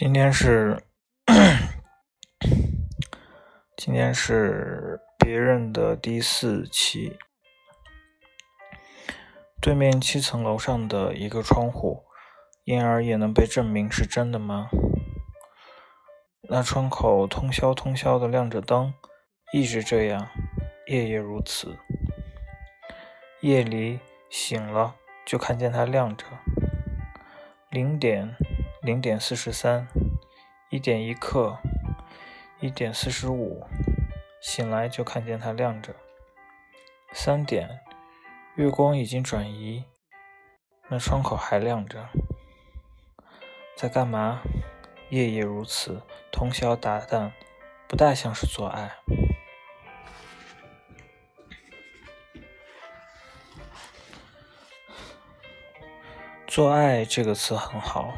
今天是今天是别人的第四期。对面七层楼上的一个窗户，因而也能被证明是真的吗？那窗口通宵通宵的亮着灯，一直这样，夜夜如此。夜里醒了，就看见它亮着。零点。零点四十三，一点一刻，一点四十五，醒来就看见它亮着。三点，月光已经转移，那窗口还亮着。在干嘛？夜夜如此，通宵达旦，不大像是做爱。做爱这个词很好。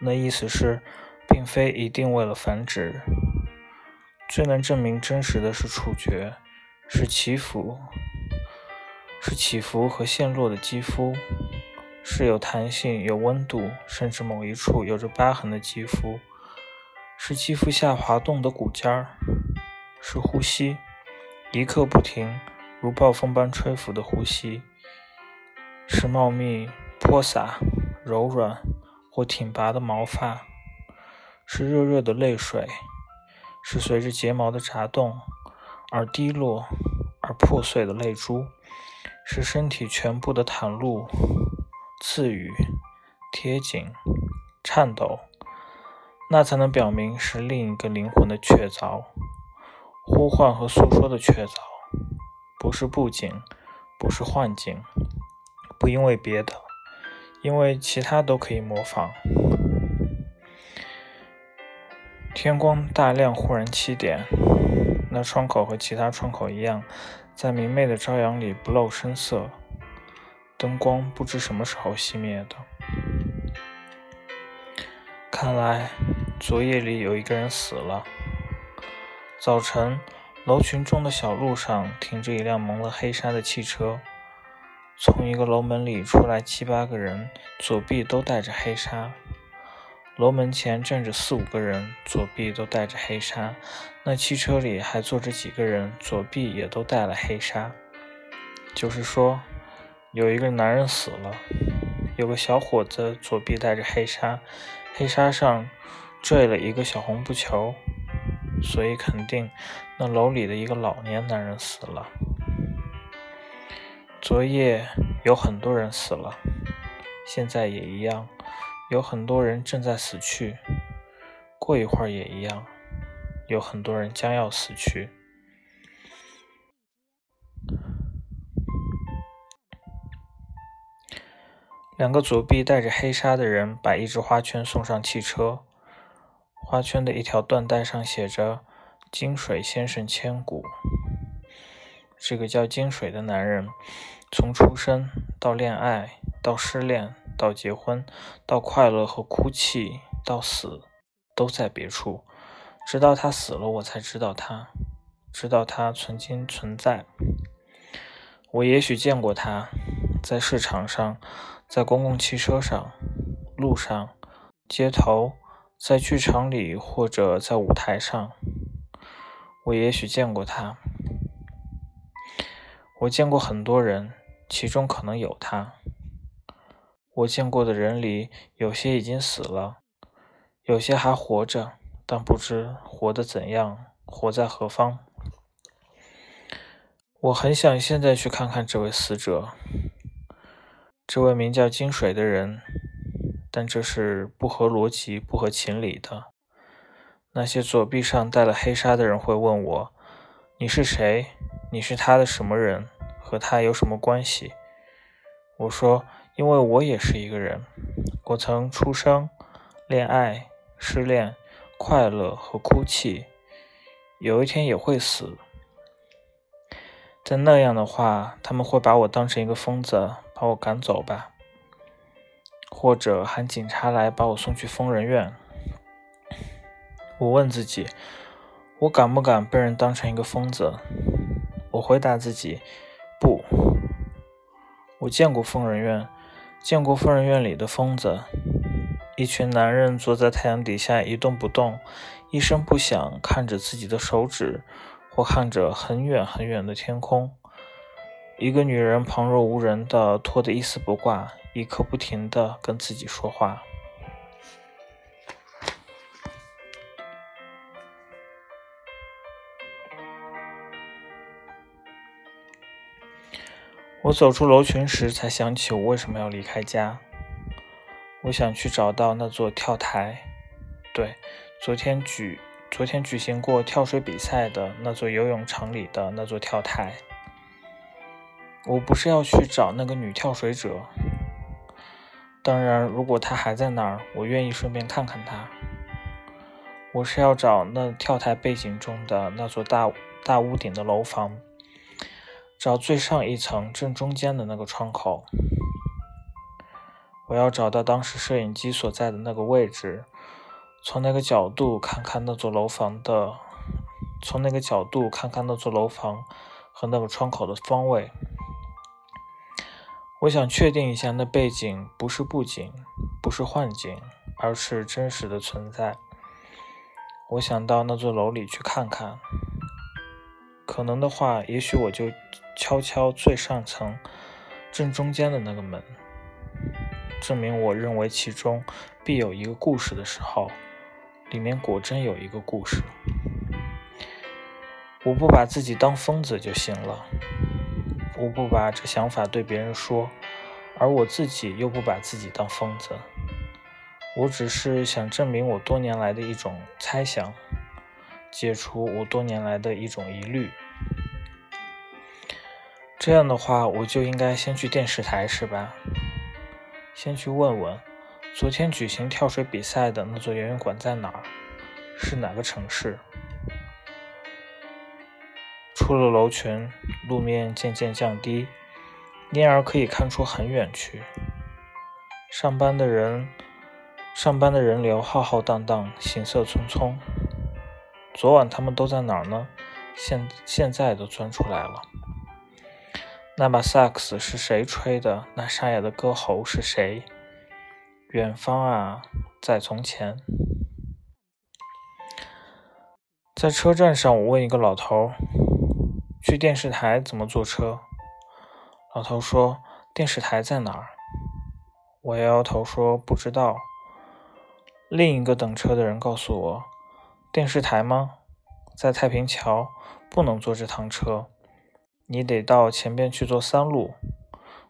那意思是，并非一定为了繁殖。最能证明真实的是触觉，是起伏，是起伏和陷落的肌肤，是有弹性、有温度，甚至某一处有着疤痕的肌肤，是肌肤下滑动的骨尖儿，是呼吸，一刻不停，如暴风般吹拂的呼吸，是茂密、泼洒、柔软。或挺拔的毛发，是热热的泪水，是随着睫毛的眨动而滴落而破碎的泪珠，是身体全部的袒露、赐予、贴紧、颤抖，那才能表明是另一个灵魂的确凿、呼唤和诉说的确凿，不是布景，不是幻境，不因为别的。因为其他都可以模仿。天光大亮，忽然七点，那窗口和其他窗口一样，在明媚的朝阳里不露声色。灯光不知什么时候熄灭的。看来昨夜里有一个人死了。早晨，楼群中的小路上停着一辆蒙了黑纱的汽车。从一个楼门里出来七八个人，左臂都带着黑纱。楼门前站着四五个人，左臂都戴着黑纱。那汽车里还坐着几个人，左臂也都戴了黑纱。就是说，有一个男人死了，有个小伙子左臂戴着黑纱，黑纱上坠了一个小红布球，所以肯定那楼里的一个老年男人死了。昨夜有很多人死了，现在也一样，有很多人正在死去。过一会儿也一样，有很多人将要死去。两个左臂带着黑纱的人把一只花圈送上汽车，花圈的一条缎带上写着“金水先生千古”。这个叫金水的男人，从出生到恋爱，到失恋，到结婚，到快乐和哭泣，到死，都在别处。直到他死了，我才知道他，知道他曾经存在。我也许见过他，在市场上，在公共汽车上，路上，街头，在剧场里，或者在舞台上。我也许见过他。我见过很多人，其中可能有他。我见过的人里，有些已经死了，有些还活着，但不知活得怎样，活在何方。我很想现在去看看这位死者，这位名叫金水的人，但这是不合逻辑、不合情理的。那些左臂上戴了黑纱的人会问我：“你是谁？你是他的什么人？”和他有什么关系？我说，因为我也是一个人，我曾出生、恋爱、失恋、快乐和哭泣，有一天也会死。在那样的话，他们会把我当成一个疯子，把我赶走吧，或者喊警察来把我送去疯人院。我问自己，我敢不敢被人当成一个疯子？我回答自己。不，我见过疯人院，见过疯人院里的疯子，一群男人坐在太阳底下一动不动，一声不响，看着自己的手指，或看着很远很远的天空。一个女人旁若无人的拖得一丝不挂，一刻不停的跟自己说话。我走出楼群时，才想起我为什么要离开家。我想去找到那座跳台，对，昨天举昨天举行过跳水比赛的那座游泳场里的那座跳台。我不是要去找那个女跳水者，当然，如果她还在那儿，我愿意顺便看看她。我是要找那跳台背景中的那座大大屋顶的楼房。找最上一层正中间的那个窗口，我要找到当时摄影机所在的那个位置，从那个角度看看那座楼房的，从那个角度看看那座楼房和那个窗口的方位。我想确定一下，那背景不是布景，不是幻景，而是真实的存在。我想到那座楼里去看看，可能的话，也许我就。敲敲最上层正中间的那个门，证明我认为其中必有一个故事的时候，里面果真有一个故事。我不把自己当疯子就行了，我不把这想法对别人说，而我自己又不把自己当疯子。我只是想证明我多年来的一种猜想，解除我多年来的一种疑虑。这样的话，我就应该先去电视台，是吧？先去问问，昨天举行跳水比赛的那座游泳馆在哪儿？是哪个城市？出了楼群，路面渐渐降低，因而可以看出很远去。上班的人，上班的人流浩浩荡荡，行色匆匆。昨晚他们都在哪儿呢？现现在都钻出来了。那把萨克斯是谁吹的？那沙哑的歌喉是谁？远方啊，在从前，在车站上，我问一个老头：“去电视台怎么坐车？”老头说：“电视台在哪儿？”我摇摇头说：“不知道。”另一个等车的人告诉我：“电视台吗？在太平桥，不能坐这趟车。”你得到前边去坐三路，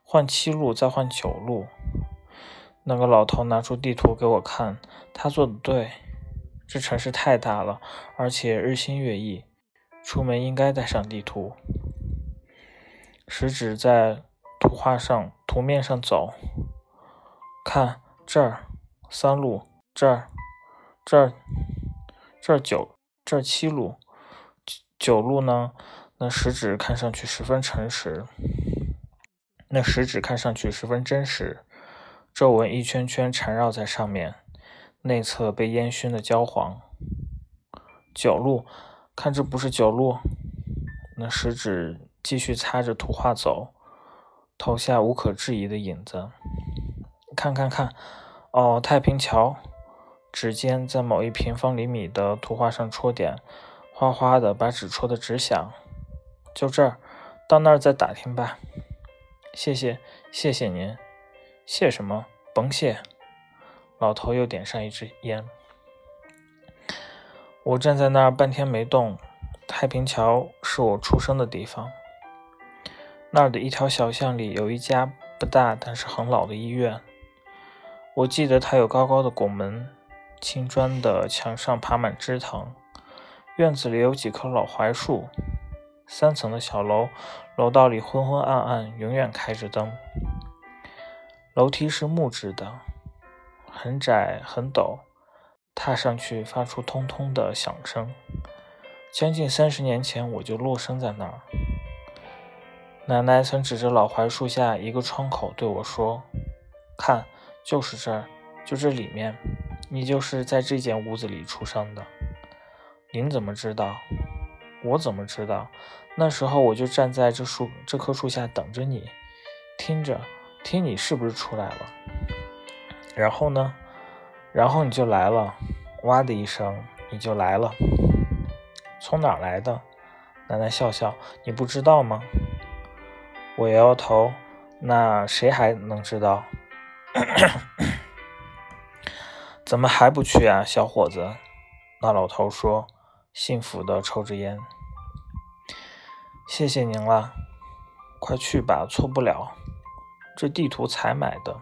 换七路，再换九路。那个老头拿出地图给我看，他做的对。这城市太大了，而且日新月异，出门应该带上地图。食指在图画上、图面上走，看这儿三路，这儿这儿这儿九，这儿七路，九路呢？那食指看上去十分诚实，那食指看上去十分真实，皱纹一圈圈缠绕在上面，内侧被烟熏的焦黄。九路，看这不是九路。那食指继续擦着图画走，投下无可置疑的影子。看看看，哦，太平桥。指尖在某一平方厘米的图画上戳点，哗哗的把纸戳得直响。就这儿，到那儿再打听吧。谢谢，谢谢您。谢什么？甭谢。老头又点上一支烟。我站在那儿半天没动。太平桥是我出生的地方。那儿的一条小巷里有一家不大但是很老的医院。我记得它有高高的拱门，青砖的墙上爬满枝藤，院子里有几棵老槐树。三层的小楼，楼道里昏昏暗暗，永远开着灯。楼梯是木质的，很窄很陡，踏上去发出通通的响声。将近三十年前，我就落生在那儿。奶奶曾指着老槐树下一个窗口对我说：“看，就是这儿，就这里面，你就是在这间屋子里出生的。”您怎么知道？我怎么知道？那时候我就站在这树这棵树下等着你，听着，听你是不是出来了？然后呢？然后你就来了，哇的一声，你就来了。从哪儿来的？奶奶笑笑，你不知道吗？我摇摇头，那谁还能知道？怎么还不去啊，小伙子？那老头说，幸福的抽着烟。谢谢您了，快去吧，错不了。这地图才买的。